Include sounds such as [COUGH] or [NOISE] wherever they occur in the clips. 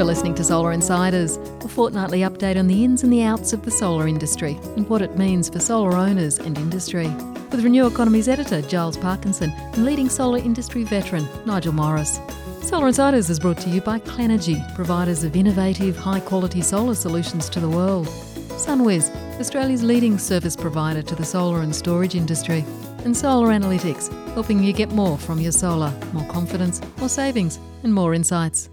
You're listening to Solar Insiders, a fortnightly update on the ins and the outs of the solar industry and what it means for solar owners and industry. With Renew Economy's editor, Giles Parkinson, and leading solar industry veteran, Nigel Morris. Solar Insiders is brought to you by Clenergy, providers of innovative, high quality solar solutions to the world. SunWiz, Australia's leading service provider to the solar and storage industry. And Solar Analytics, helping you get more from your solar, more confidence, more savings, and more insights.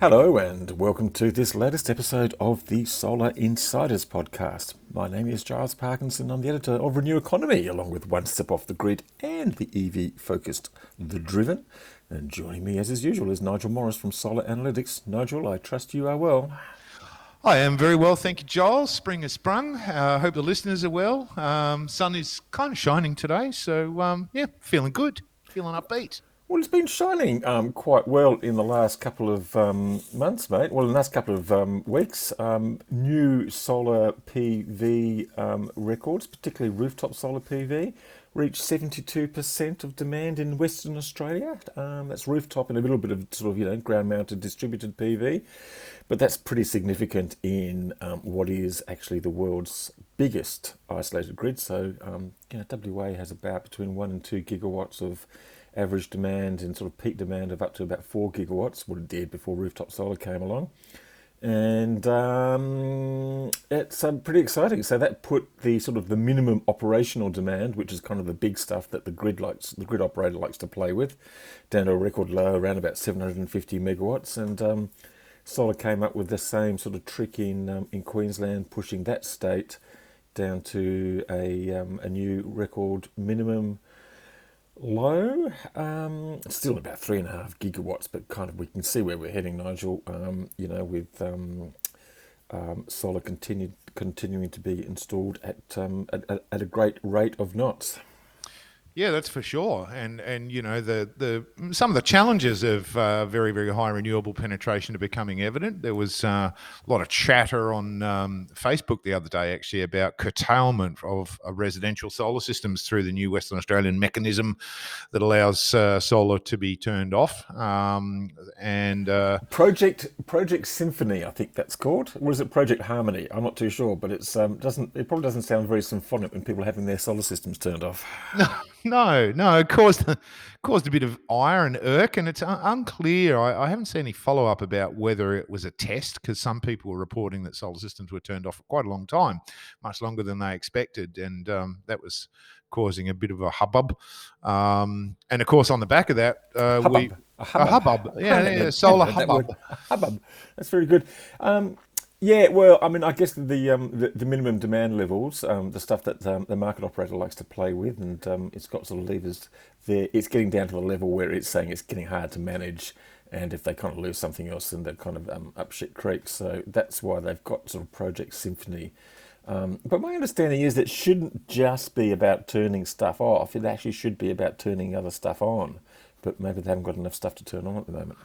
Hello, and welcome to this latest episode of the Solar Insiders podcast. My name is Giles Parkinson. I'm the editor of Renew Economy, along with One Step Off the Grid and the EV focused The Driven. And joining me, as is usual, is Nigel Morris from Solar Analytics. Nigel, I trust you are well. I am very well, thank you, Giles. Spring has sprung. I uh, hope the listeners are well. Um, sun is kind of shining today, so um, yeah, feeling good, feeling upbeat. Well, it's been shining um, quite well in the last couple of um, months, mate. Well, in the last couple of um, weeks, um, new solar PV um, records, particularly rooftop solar PV, reached 72% of demand in Western Australia. Um, that's rooftop and a little bit of sort of, you know, ground-mounted distributed PV. But that's pretty significant in what is actually the world's biggest isolated grid. So, you know, WA has about between one and two gigawatts of average demand and sort of peak demand of up to about four gigawatts, what it did before rooftop solar came along. And um, it's um, pretty exciting. So that put the sort of the minimum operational demand, which is kind of the big stuff that the grid likes, the grid operator likes to play with, down to a record low around about 750 megawatts. And um, Solar came up with the same sort of trick in um, in Queensland, pushing that state down to a um, a new record minimum low. Um, still about three and a half gigawatts, but kind of we can see where we're heading, Nigel. Um, you know, with um, um solar continued continuing to be installed at, um, at, at a great rate of knots. Yeah, that's for sure. And and you know the the some of the challenges of uh, very very high renewable penetration are becoming evident. There was uh, a lot of chatter on um, Facebook the other day actually about curtailment of uh, residential solar systems through the new Western Australian mechanism that allows uh, solar to be turned off. Um, and uh, Project Project Symphony, I think that's called. Or is it Project Harmony? I'm not too sure, but it's um, doesn't it probably doesn't sound very symphonic when people are having their solar systems turned off. [LAUGHS] [LAUGHS] No. No, it caused [LAUGHS] caused a bit of ire and irk, and it's un- unclear. I, I, haven't seen any follow up about whether it was a test because some people were reporting that solar systems were turned off for quite a long time, much longer than they expected, and um, that was causing a bit of a hubbub. Um, and of course, on the back of that, uh, hubbub. we a hubbub. a hubbub, [LAUGHS] yeah, yeah solar hubbub. hubbub. That's very good. Um, yeah, well, I mean, I guess the um, the, the, minimum demand levels, um, the stuff that um, the market operator likes to play with, and um, it's got sort of levers there. It's getting down to the level where it's saying it's getting hard to manage, and if they kind of lose something else, then they're kind of um, up shit creek. So that's why they've got sort of Project Symphony. Um, but my understanding is that it shouldn't just be about turning stuff off; it actually should be about turning other stuff on. But maybe they haven't got enough stuff to turn on at the moment.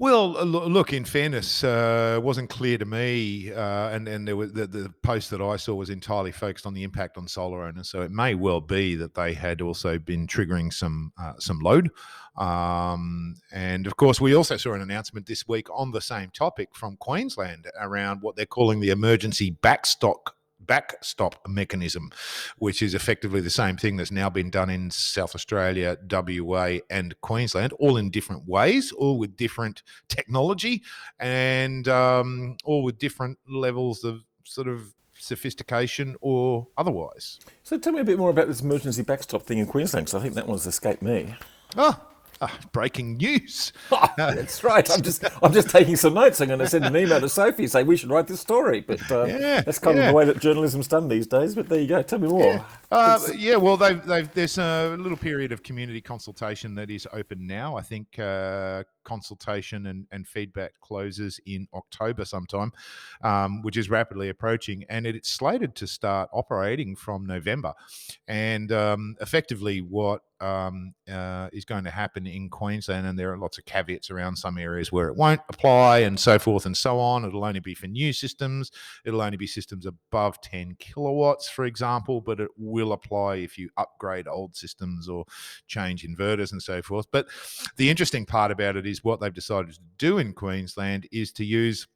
Well, look. In fairness, uh, it wasn't clear to me, uh, and and there was the, the post that I saw was entirely focused on the impact on solar owners. So it may well be that they had also been triggering some uh, some load, um, and of course, we also saw an announcement this week on the same topic from Queensland around what they're calling the emergency backstop backstop mechanism, which is effectively the same thing that's now been done in South Australia, WA, and Queensland, all in different ways, all with different technology, and um, all with different levels of sort of sophistication or otherwise. So tell me a bit more about this emergency backstop thing in Queensland, because I think that one's escaped me. Oh, uh, breaking news. Oh, [LAUGHS] that's right. I'm just I'm just taking some notes. I'm going to send an email to Sophie say we should write this story. But uh, yeah, that's kind yeah. of the way that journalism's done these days. But there you go. Tell me more. Yeah, uh, yeah well, they've, they've, there's a little period of community consultation that is open now. I think uh, consultation and, and feedback closes in October sometime, um, which is rapidly approaching, and it's slated to start operating from November. And um, effectively, what um, uh, is going to happen in Queensland, and there are lots of caveats around some areas where it won't apply, and so forth and so on. It'll only be for new systems. It'll only be systems above 10 kilowatts, for example, but it will apply if you upgrade old systems or change inverters and so forth. But the interesting part about it is what they've decided to do in Queensland is to use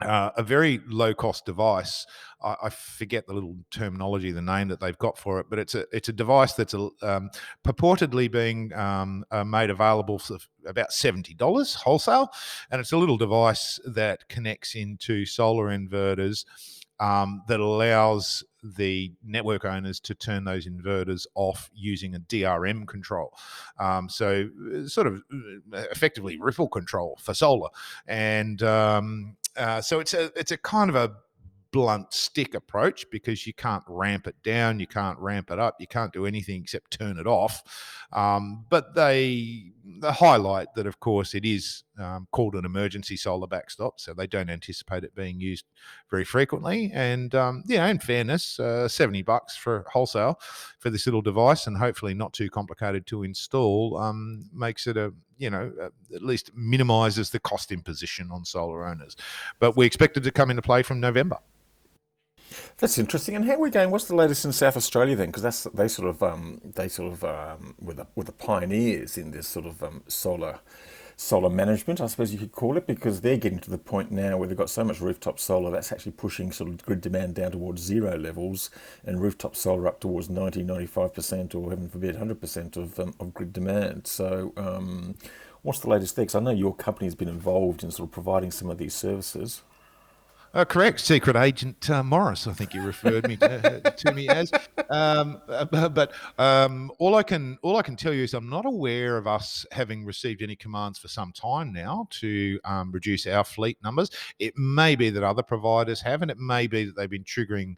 uh, a very low cost device. I, I, forget the little terminology, the name that they've got for it, but it's a it's a device that's a, um, purportedly being um, uh, made available for about seventy dollars wholesale, and it's a little device that connects into solar inverters. Um, that allows the network owners to turn those inverters off using a DRM control. Um, so, uh, sort of uh, effectively ripple control for solar. And um, uh, so it's a it's a kind of a blunt stick approach because you can't ramp it down, you can't ramp it up, you can't do anything except turn it off. Um, but they, they highlight that, of course, it is um, called an emergency solar backstop, so they don't anticipate it being used very frequently. And um, know, in fairness, uh, seventy bucks for wholesale for this little device, and hopefully not too complicated to install, um, makes it a you know at least minimises the cost imposition on solar owners. But we expect it to come into play from November. That's interesting. And how are we going? What's the latest in South Australia then? Because that's they sort of um, they sort of um, were the were the pioneers in this sort of um, solar solar management, I suppose you could call it, because they're getting to the point now where they've got so much rooftop solar that's actually pushing sort of grid demand down towards zero levels, and rooftop solar up towards 90, 95 percent, or heaven forbid, 100 percent of um, of grid demand. So. Um, what's the latest there? Because I know your company has been involved in sort of providing some of these services. Uh, correct, Secret Agent uh, Morris. I think you referred me to, to me as. Um, uh, but um, all I can all I can tell you is I'm not aware of us having received any commands for some time now to um, reduce our fleet numbers. It may be that other providers have, and it may be that they've been triggering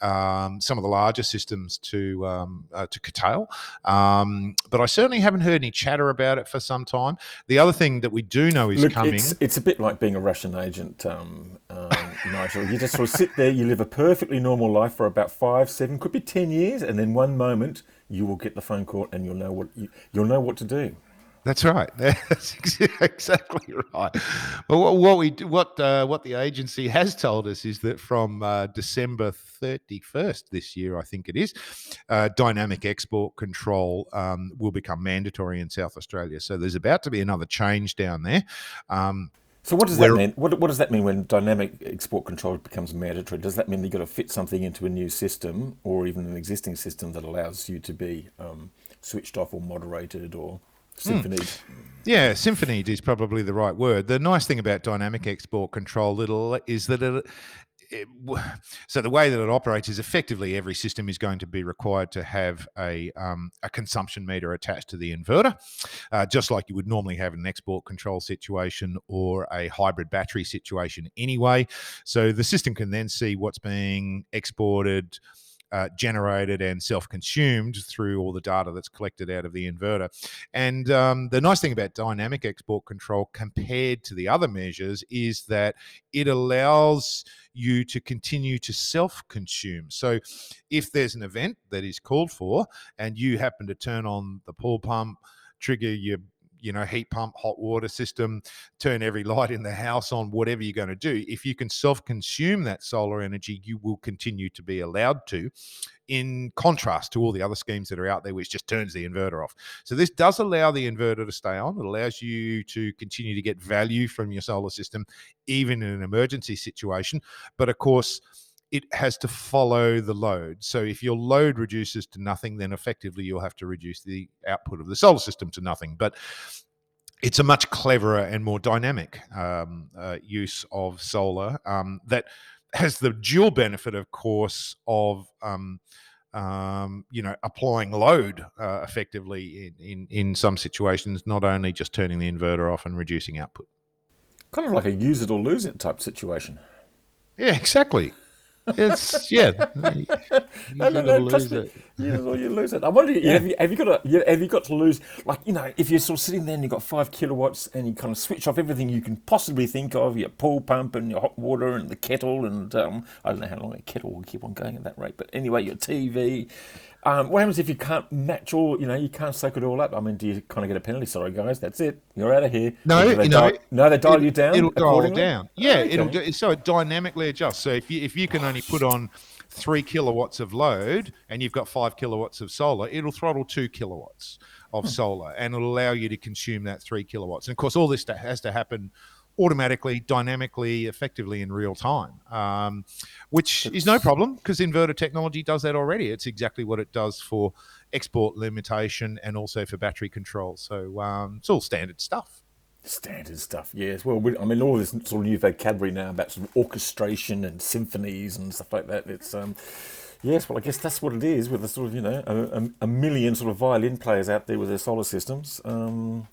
um, some of the larger systems to um, uh, to curtail. Um, but I certainly haven't heard any chatter about it for some time. The other thing that we do know is Look, coming. It's, it's, a bit like being a Russian agent, um, um, [LAUGHS] Nigel. You just sort of sit there, you live a perfectly normal life for about five, seven, could be ten years, and then one moment you will get the phone call and you'll know what you, you'll know what to do. That's right. [LAUGHS] That's exactly right. But what, what we what uh, what the agency has told us is that from uh, December thirty first this year, I think it is, uh, dynamic export control um, will become mandatory in South Australia. So there's about to be another change down there. Um, so what does that mean? What, what does that mean when dynamic export control becomes mandatory? Does that mean you've got to fit something into a new system or even an existing system that allows you to be um, switched off or moderated or Symphony. Mm. Yeah, symphonied is probably the right word. The nice thing about dynamic export control little is that it, it, so the way that it operates is effectively every system is going to be required to have a, um, a consumption meter attached to the inverter, uh, just like you would normally have an export control situation or a hybrid battery situation anyway. So the system can then see what's being exported uh, generated and self-consumed through all the data that's collected out of the inverter. And um, the nice thing about dynamic export control compared to the other measures is that it allows you to continue to self-consume. So if there's an event that is called for and you happen to turn on the pool pump, trigger your you know, heat pump, hot water system, turn every [LAUGHS] light in the house on, whatever you're going to do. If you can self consume that solar energy, you will continue to be allowed to, in contrast to all the other schemes that are out there, which just turns the inverter off. So, this does allow the inverter to stay on. It allows you to continue to get value from your solar system, even in an emergency situation. But of course, it has to follow the load. So if your load reduces to nothing, then effectively you'll have to reduce the output of the solar system to nothing. But it's a much cleverer and more dynamic um, uh, use of solar um, that has the dual benefit, of course, of um, um, you know applying load uh, effectively in, in in some situations, not only just turning the inverter off and reducing output. Kind of like a use it or lose it type situation. Yeah, exactly. It's yeah. You, [LAUGHS] no, no, no, trust me. You, you lose it. I wonder, yeah. have, you, have you got to, have you got to lose? Like you know, if you're sort of sitting there and you've got five kilowatts and you kind of switch off everything you can possibly think of, your pool pump and your hot water and the kettle and um, I don't know how long a kettle will keep on going at that rate, but anyway, your TV. Um, what happens if you can't match all? You know, you can't soak it all up. I mean, do you kind of get a penalty? Sorry, guys, that's it. You're out of here. No, Or do they you know, dial, no, they dial it- you down. It'll dial down. Yeah, Okay. it'll do, so it dynamically adjusts. So if you if you can only put on three kilowatts of load and you've got five kilowatts of solar, it'll throttle two kilowatts Hmm. of solar, and it'll allow you to consume that three kilowatts. And of course, all this has to happen automatically, dynamically, effectively in real time, um, which is no problem because inverter technology does that already. It's exactly what it does for export limitation and also for battery control. So um, it's all standard stuff. Standard stuff, yes. Well, we, I mean, all this sort of new vocabulary now about sort of orchestration and symphonies and stuff like that. It's um, yes. Well, I guess that's what it is with a sort of you know a, a, a million sort of violin players out there with their solar systems, um,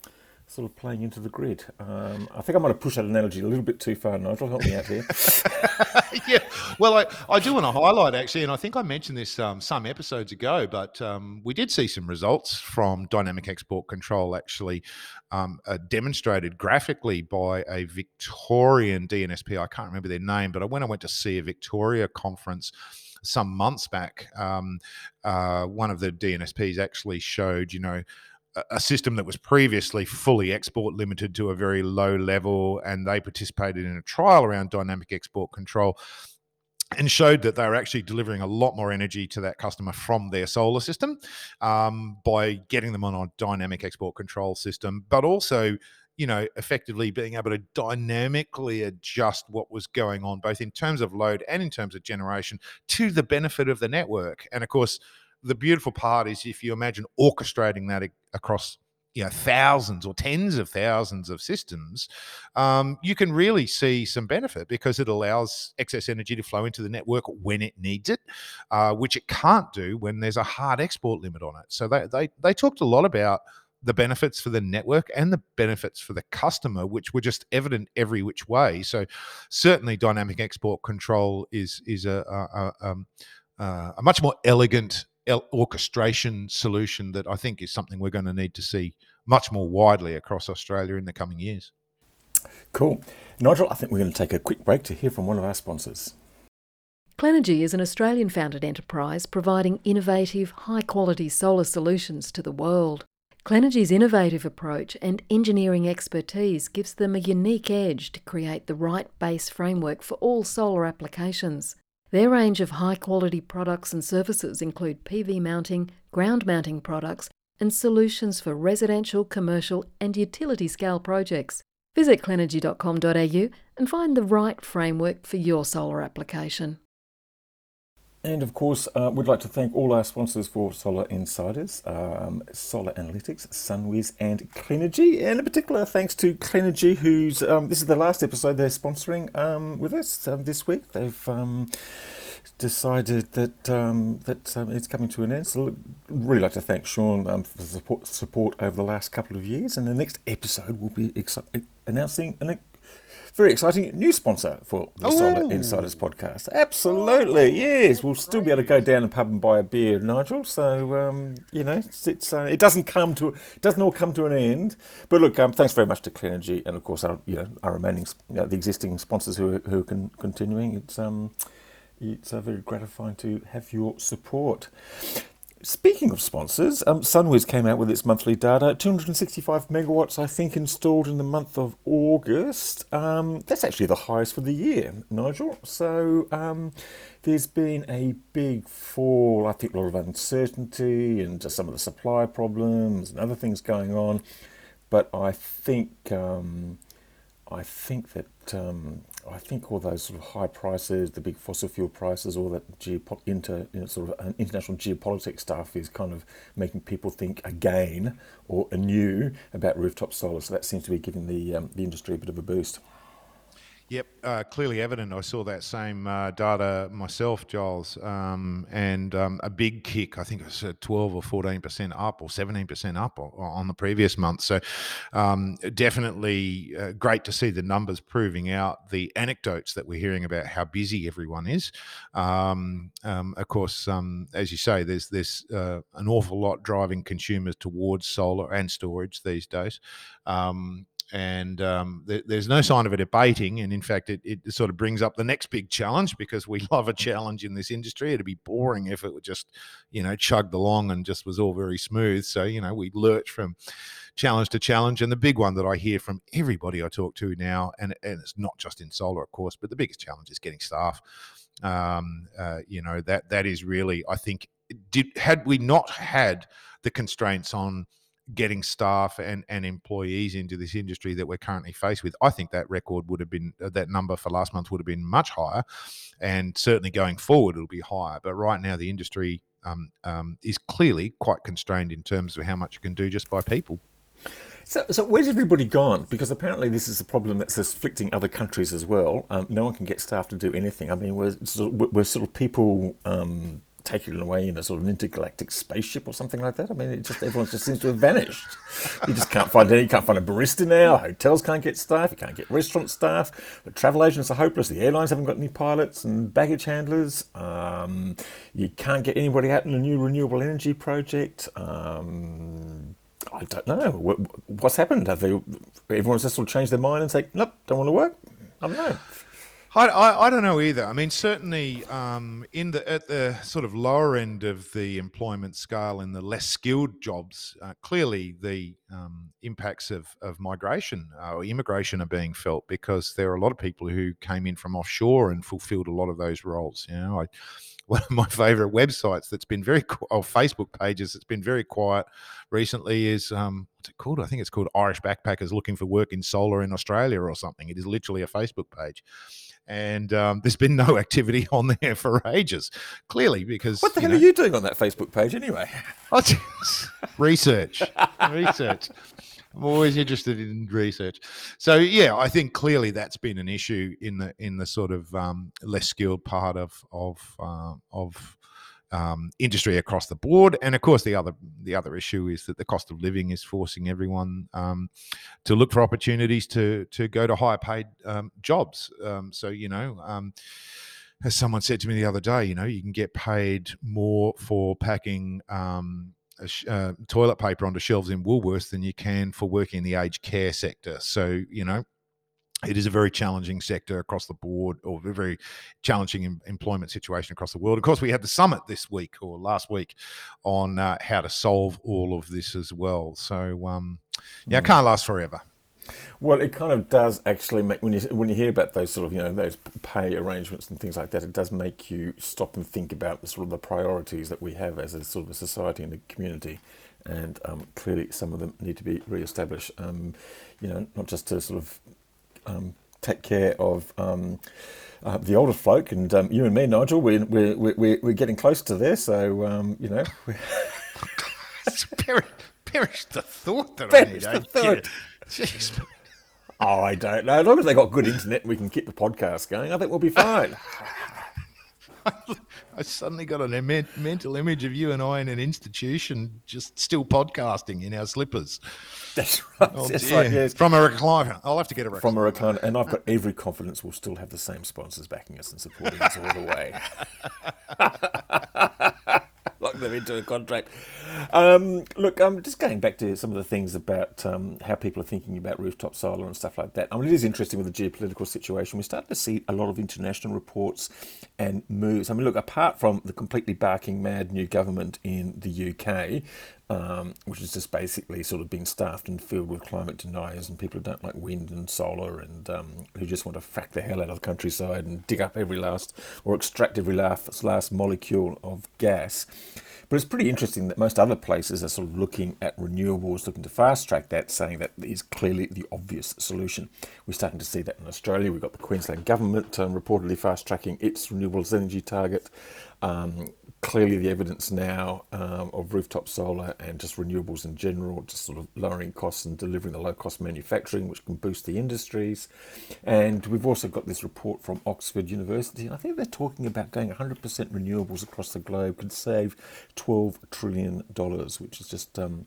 sort of playing into the grid. Um, I think I might have pushed that analogy a little bit too far, Nigel. Help me out here. [LAUGHS] yeah, well, I, I do want to highlight actually, and I think I mentioned this um, some episodes ago, but um, we did see some results from dynamic export control actually um, uh, demonstrated graphically by a Victorian DNSP. I can't remember their name, but when I went to see a Victoria conference some months back, um, uh, one of the DNSPs actually showed, you know, a- system that was previously fully export limited to a very low level, and they participated in a trial around dynamic export control and showed that they were actually delivering a lot more energy to that customer from their solar system um, by getting them on a dynamic export control system, but also you know effectively being able to dynamically adjust what was going on both in terms of load and in terms of generation to the benefit of the network. And of course the beautiful part is if you imagine orchestrating that across you know thousands or tens of thousands of systems um, you can really see some benefit because it allows excess energy to flow into the network when it needs it uh, which it can't do when there's a hard export limit on it so they, they they talked a lot about the benefits for the network and the benefits for the customer, which were just evident every which way. So, certainly, dynamic export control is is a a, a, um, uh, a much more elegant el- orchestration solution that I think is something we're going to need to see much more widely across Australia in the coming years. Cool, Nigel. I think we're going to take a quick break to hear from one of our sponsors. Clenergy is an Australian founded enterprise providing innovative, high quality solar solutions to the world. Clenergy's innovative approach and engineering expertise gives them a unique edge to create the right base framework for all solar applications. Their range of high quality products and services include PV mounting, ground mounting products, and solutions for residential, commercial, and utility scale projects. Visit clenergy.com.au and find the right framework for your solar application. And of course, uh, we'd like to thank all our sponsors for Solar Insiders, um, Solar Analytics, Sunwiz, and Clenergy. And in particular, thanks to Clenergy, who's um, this is the last episode they're sponsoring um, with us um, this week. They've um, decided that um, that it's coming to an end. So, really like to thank Sean for the support, support over the last couple of years. And the next episode will be exci- announcing an very exciting new sponsor for the Solar Insiders podcast. Absolutely, yes. We'll still be able to go down the pub and buy a beer, Nigel. So um, you know, it's, it's uh, it doesn't come to it doesn't all come to an end. But look, um, thanks very much to Clenergy and of course our you know our remaining you know, the existing sponsors who are, who are con- continuing. It's um it's uh, very gratifying to have your support. Speaking of sponsors, um, Sunwiz came out with its monthly data. 265 megawatts, I think, installed in the month of August. Um, that's actually the highest for the year, Nigel. So um, there's been a big fall. I think a lot of uncertainty and just some of the supply problems and other things going on. But I think um, I think that um, I think all those sort of high prices, the big fossil fuel prices, all that geopo- inter, you know, sort of uh, international geopolitics stuff is kind of making people think again or anew about rooftop solar. So that seems to be giving the um, the industry a bit of a boost. Yep, uh, clearly evident. I saw that same uh, data myself, Giles, um, and um, a big kick. I think it was uh, 12 or 14 percent up, or 17 percent up on the previous month. So, um, definitely uh, great to see the numbers proving out the anecdotes that we're hearing about how busy everyone is. Um, um, of course, um, as you say, there's there's uh, an awful lot driving consumers towards solar and storage these days. Um, and um, th- there's no sign of it abating. And in fact, it, it sort of brings up the next big challenge because we [LAUGHS] love a challenge in this industry. It'd be boring if it just, you know, chugged along and just was all very smooth. So you know, we lurch from challenge to challenge. And the big one that I hear from everybody I talk to now, and, and it's not just in solar, of course, but the biggest challenge is getting staff. Um, uh, you know that that is really, I think, did had we not had the constraints on getting staff and, and employees into this industry that we're currently faced with, I think that record would have been uh, that number for last month would have been much higher, and certainly going forward it'll be higher. But right now the industry um, um, is clearly quite constrained in terms of how much you can do just by people. So, so where's everybody gone? Because apparently this is a problem that's afflicting other countries as well. Um, no one can get staff to do anything. I mean, we're sort of, we're sort of people um, taken away in a sort of intergalactic spaceship or something like that. I mean, it just everyone just seems to have vanished. You just can't find any. You can't find a barista now. Hotels can't get staff. You can't get restaurant staff. The travel agents are hopeless. The airlines haven't got any pilots and baggage handlers. Um, you can't get anybody out in a new renewable energy project. Um, I don't know. what's happened? Have they, everyone's just sort of changed their mind and say, nope, don't want to work? I don't know. I, I, I, don't know either. I mean, certainly um, in the at the sort of lower end of the employment scale, in the less skilled jobs, uh, clearly the um, impacts of, of migration uh, or immigration are being felt because there are a lot of people who came in from offshore and fulfilled a lot of those roles. You know, I [LAUGHS] one of my favorite websites that's been very or Facebook pages that's been very quiet recently is um, what's it called? I think it's called Irish Backpackers Looking for Work in Solar in Australia or something. It is literally a Facebook page. And um, there's been no [LAUGHS] activity on there for ages, clearly because. What the hell know, are you doing on that Facebook page anyway? [LAUGHS] research, [LAUGHS] research. I'm always interested in research. So yeah, I think clearly that's been an issue in the in the sort of um, less skilled part of of uh, of um, industry across the board. And of course, the other the other issue is that the cost of living is forcing everyone um, to look for opportunities to to go to higher paid um, jobs. Um, so you know. Um, as someone said to me the other day, you know, you can get paid more for packing um, uh, toilet paper onto shelves in Woolworths than you can for working in the aged care sector. So, you know, it is a very challenging sector across the board, or a very challenging em- employment situation across the world. Of course, we had the summit this week or last week on uh, how to solve all of this as well. So, um, yeah, it hmm. can't last forever. Well, it kind of does actually make when you when you hear about those sort of you know those pay arrangements and things like that, it does make you stop and think about the sort of the priorities that we have as a sort of a society and a community, and um, clearly some of them need to be re-established. Um, you know, not just to sort of um, take care of. Um, uh, the older folk and um, you and me, Nigel, we're, we're, we're, we're getting close to there. So, um, you know. [LAUGHS] perish, perish the thought that perish I need. The thought. Jeez. Oh, I don't know. As long as they got good internet and we can keep the podcast going, I think we'll be fine. [LAUGHS] [LAUGHS] I suddenly got an Im- mental image of you and I in an institution just still podcasting in our slippers. That's right. Oh, That's right yes. From a recliner. I'll have to get a recliner. From a recliner. And I've got every confidence we'll still have the same sponsors backing us and supporting us all the way. [LAUGHS] lock them into a contract. Um, look, I'm just going back to some of the things about um, how people are thinking about rooftop solar and stuff like that. I mean, it is interesting with the geopolitical situation. We're starting to see a lot of international reports and moves. I mean, look, apart from the completely barking mad new government in the UK, um, which is just basically sort of being staffed and filled with climate deniers and people who don't like wind and solar and um, who just want to frack the hell out of the countryside and dig up every last or extract every last, last molecule of gas. But it's pretty interesting that most other places are sort of looking at renewables, looking to fast track that, saying that is clearly the obvious solution. We're starting to see that in Australia. We've got the Queensland government um, reportedly fast tracking its renewables energy target. Um, clearly the evidence now um, of rooftop solar and just renewables in general, just sort of lowering costs and delivering the low cost manufacturing, which can boost the industries. And we've also got this report from Oxford University, and I think they're talking about going 100% renewables across the globe could save $12 trillion, which is just um,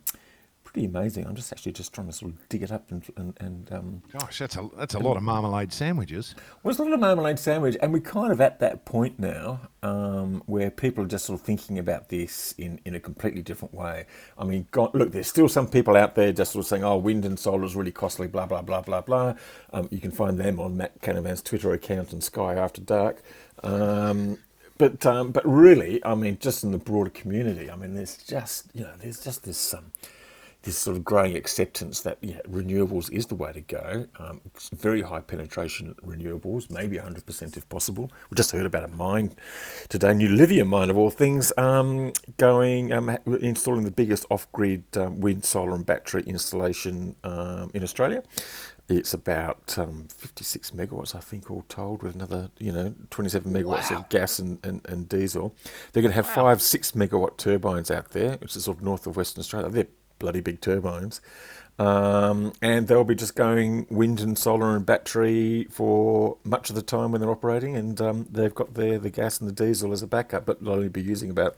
pretty amazing. I'm just actually just trying to sort of dig it up and and, and um, gosh, that's a that's a lot of marmalade sandwiches. Well, it's a marmalade sandwich, and we're kind of at that point now um, where people are just sort of thinking about this in, in a completely different way. I mean, God, look, there's still some people out there just sort of saying, "Oh, wind and solar is really costly," blah blah blah blah blah. Um, you can find them on Matt Canavan's Twitter account and Sky After Dark. Um, but um, but really, I mean, just in the broader community, I mean, there's just you know, there's just this um, this sort of growing acceptance that yeah, renewables is the way to go. Um, very high penetration renewables, maybe 100% if possible. We just heard about a mine today, new lithium mine of all things, um, going um, installing the biggest off-grid um, wind, solar, and battery installation um, in Australia. It's about um, 56 megawatts, I think, all told, with another, you know, 27 megawatts wow. of gas and, and, and, diesel. They're going to have wow. five six megawatt turbines out there, which is sort of north of Western Australia. They're bloody big turbines. Um, and they'll be just going wind and solar and battery for much of the time when they're operating, and um, they've got their the gas and the diesel as a backup, but they'll only be using about,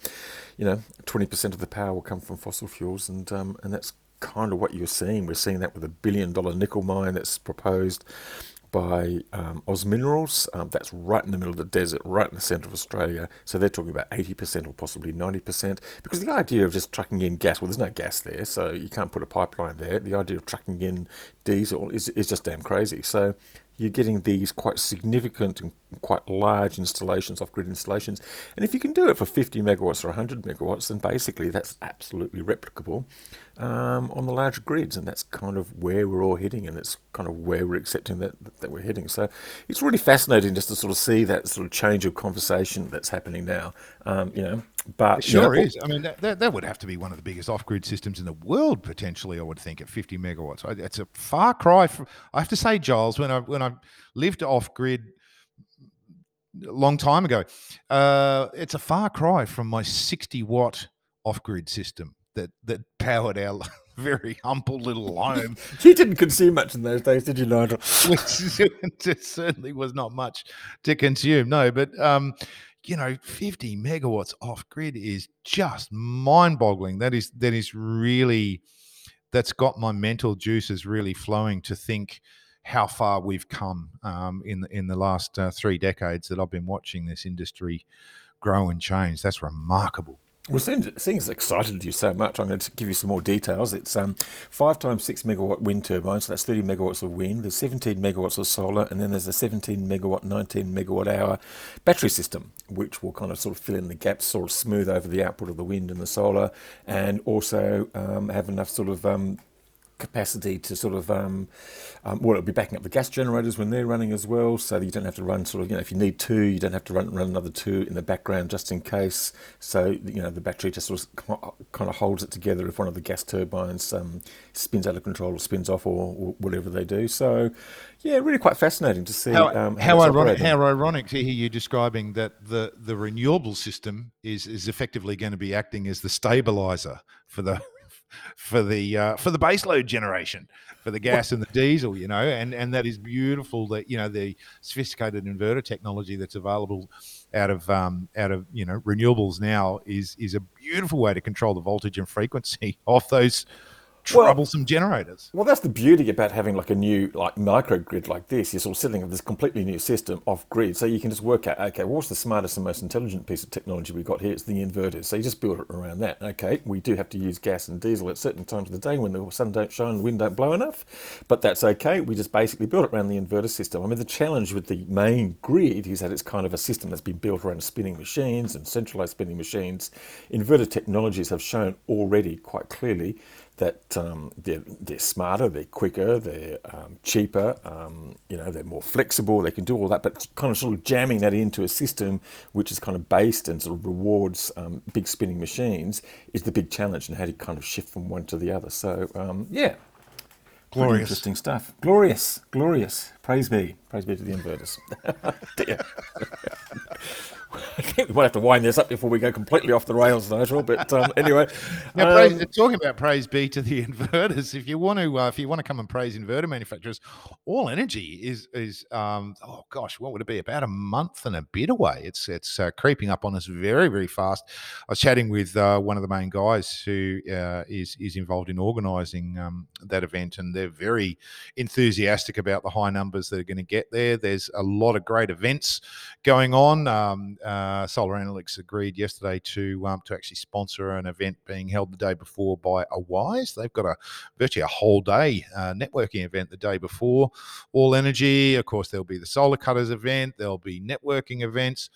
you know, 20% of the power will come from fossil fuels, and um, and that's kind of what you're seeing. We're seeing that with a billion dollar nickel mine that's proposed by um, Oz Minerals. Um, that's right in the middle of the desert, right in the centre of Australia. So they're talking about 80% or possibly 90%. Because the idea of just trucking in gas, well, there's no gas there, so you can't put a pipeline there. The idea of trucking in diesel is, is just damn crazy. So you're getting these quite significant and quite large installations, off grid installations. And if you can do it for 50 megawatts or 100 megawatts, then basically that's absolutely replicable um, on the larger grids. And that's kind of where we're all heading, and it's kind of where we're accepting that, that we're heading. So it's really fascinating just to sort of see that sort of change of conversation that's happening now. Um, you know, but it sure you know, is. I mean, that, that, that, would have to be one of the biggest off-grid systems in the world potentially. I would think at 50 megawatts. It's a far cry. From, I have to say, Giles, when I when I lived off-grid a long time ago, uh, it's a far cry from my 60 watt off-grid system that that powered our [LAUGHS] very humble little home. [LAUGHS] you didn't consume much in those days, did you, Nigel? [LAUGHS] it certainly was not much to consume. No, but um, you know, 50 megawatts off grid is just mind boggling. That is, that is really, that's got my mental juices really flowing to think how far we've come um, in, the, in the last uh, three decades that I've been watching this industry grow and change. That's remarkable. Well, seeing, seeing as excited you so much, I'm going to give you some more details. It's um, five times six megawatt wind turbines, so that's 30 megawatts of wind. There's 17 megawatts of solar, and then there's a 17 megawatt, 19 megawatt hour battery system, which will kind of sort of fill in the gaps, sort of smooth over the output of the wind and the solar, and also um, have enough sort of um, capacity to sort of, um, um, well, it'll be backing up the gas generators when they're running as well, so that you don't have to run sort of, you know, if you need two, you don't have to run, run another two in the background just in case. So, you know, the battery just sort of kind of holds it together if one of the gas turbines um, spins out of control or spins off or, or, whatever they do. So, yeah, really quite fascinating to see how, um, how, how ironic. How ironic to hear you describing that the the renewable system is is effectively going to be acting as the stabilizer for the for the uh, for the baseload generation for the gas and the diesel, you know, and and that is beautiful that you know the sophisticated inverter technology that's available out of um, out of you know renewables now is is a beautiful way to control the voltage and frequency [LAUGHS] of those troublesome well, generators. Well, that's the beauty about having like a new like microgrid like this. You're sort of setting up this completely new system off grid, so you can just work out okay, what's the smartest and most intelligent piece of technology we've got here? It's the inverters. So you just build it around that. Okay, we do have to use gas and diesel at certain times of the day when the sun don't shine and the wind don't blow enough, but that's okay. We just basically build it around the inverter system. I mean, the challenge with the main grid is that it's kind of a system that's been built around spinning machines and centralized spinning machines. Inverter technologies have shown already quite clearly that um, they're, they're smarter, they're quicker, they're um, cheaper, um, you know, they're more flexible, they can do all that, but kind of sort of jamming that into a system which is kind of based and sort of rewards um, big spinning machines is the big challenge and how you kind of shift from one to the other. So, um, yeah. Glorious. interesting stuff. Glorious, glorious. Praise be. Praise be to the inverters. [LAUGHS] [LAUGHS] [LAUGHS] I think we might have to wind this up before we go completely off the rails, Nigel. But um, [LAUGHS] anyway, now, praise, um, talking about praise be to the [LAUGHS] inverters. If you want to, uh, if you want to come and praise inverter manufacturers, All Energy is is um, oh gosh, what would it be? About a month and a bit away. It's it's uh, creeping up on us very very fast. I was chatting with uh, one of the main guys who uh, is is involved in organising um, that event, and they're very enthusiastic about the high numbers that are going to get there. There's a lot of great events going on. Uh, Solar Analytics agreed yesterday to um, to actually sponsor an event being held the day before by Awise. They've got a virtually a whole day uh, networking event the day before. All Energy, of course, there'll be the Solar Cutters event. There'll be networking events.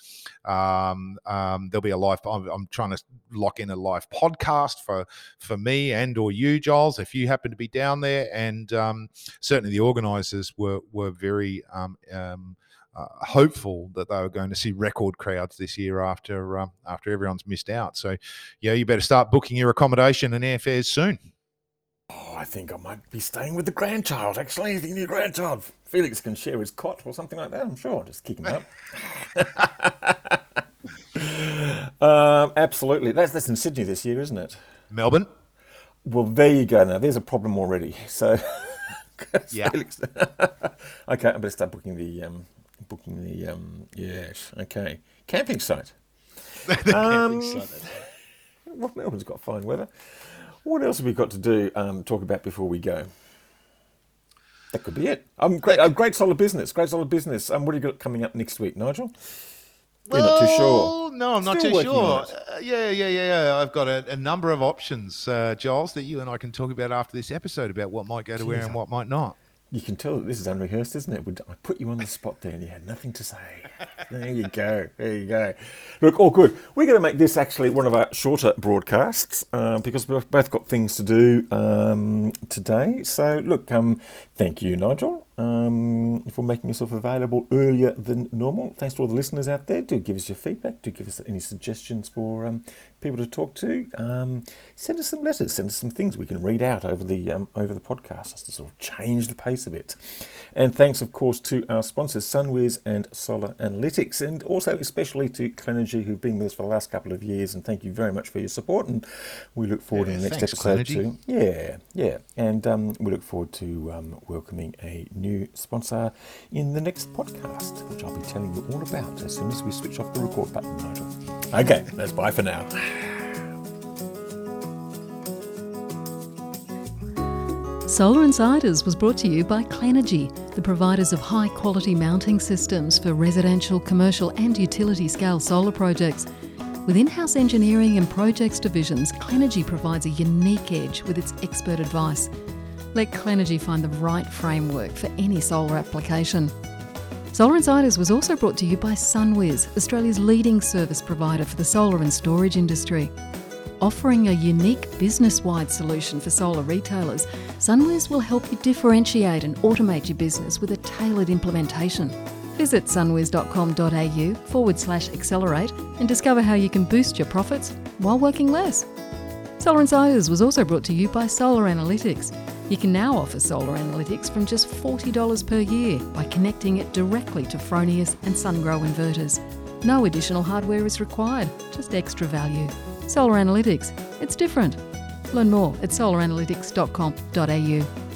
Um, um, there'll be a live. I'm, I'm, trying to lock in a live podcast for for me and or you, Giles, if you happen to be down there. And um, certainly the organisers were were very um, um, uh, hopeful that they were going to see record crowds this year after uh, after everyone's missed out. So, yeah, you better start booking your accommodation and airfares soon. Oh, I think I might be staying with the grandchild. Actually, the new grandchild. Felix can share his cot or something like that. I'm sure. Just kick him up. [LAUGHS] um, absolutely. That's that's in Sydney this year, isn't it? Melbourne. Well, there you go. Now, there's a problem already. So, [LAUGHS] yeah. [LAUGHS] okay, I better start booking the um, booking the um, yes, okay, camping site. [LAUGHS] um, camping site. Well, Melbourne's got fine weather. What else have we got to do? Um, talk about before we go. That could be it. Um, great, uh, great solid business. Great solid business. Um, what do you got coming up next week, Nigel? You're well, not too sure. No, I'm Still not too sure. Uh, yeah, yeah, yeah, yeah. I've got a, a number of options, uh, Giles, that you and I can talk about after this episode about what might go to Jeez, where and what might not. You can tell that this is unrehearsed, isn't it? I put you on the spot there and you had nothing to say. There you go. There you go. Look, all good. We're going to make this actually one of our shorter broadcasts uh, because we've both got things to do um, today. So, look, um, thank you, Nigel um, for making yourself available earlier than normal. Thanks to all the listeners out there. Do give us your feedback. Do give us any suggestions for um, people to talk to. Um, send us some letters. Send us some things we can read out over the um, over the podcast just to sort of change the pace a bit. And thanks, of course, to our sponsors, SunWiz and Solar Analytics, and also especially to Clenergy, who've been with us for the last couple of years. And thank you very much for your support. And we look forward yeah, in the next episode to yeah, yeah, and um, we look forward to um, welcoming a new sponsor in the next podcast, which I'll be telling you all about as soon as we switch off the record button, Nigel. Okay, that's bye for now. Solar Insiders was brought to you by Clenergy, the providers of high quality mounting systems for residential, commercial, and utility scale solar projects. With in house engineering and projects divisions, Clenergy provides a unique edge with its expert advice. Let Clenergy find the right framework for any solar application. Solar Insiders was also brought to you by SunWiz, Australia's leading service provider for the solar and storage industry. Offering a unique business wide solution for solar retailers, SunWiz will help you differentiate and automate your business with a tailored implementation. Visit sunwiz.com.au forward slash accelerate and discover how you can boost your profits while working less. Solar Insiders was also brought to you by Solar Analytics. You can now offer solar analytics from just $40 per year by connecting it directly to Fronius and SunGrow inverters. No additional hardware is required, just extra value. Solar Analytics, it's different. Learn more at solaranalytics.com.au.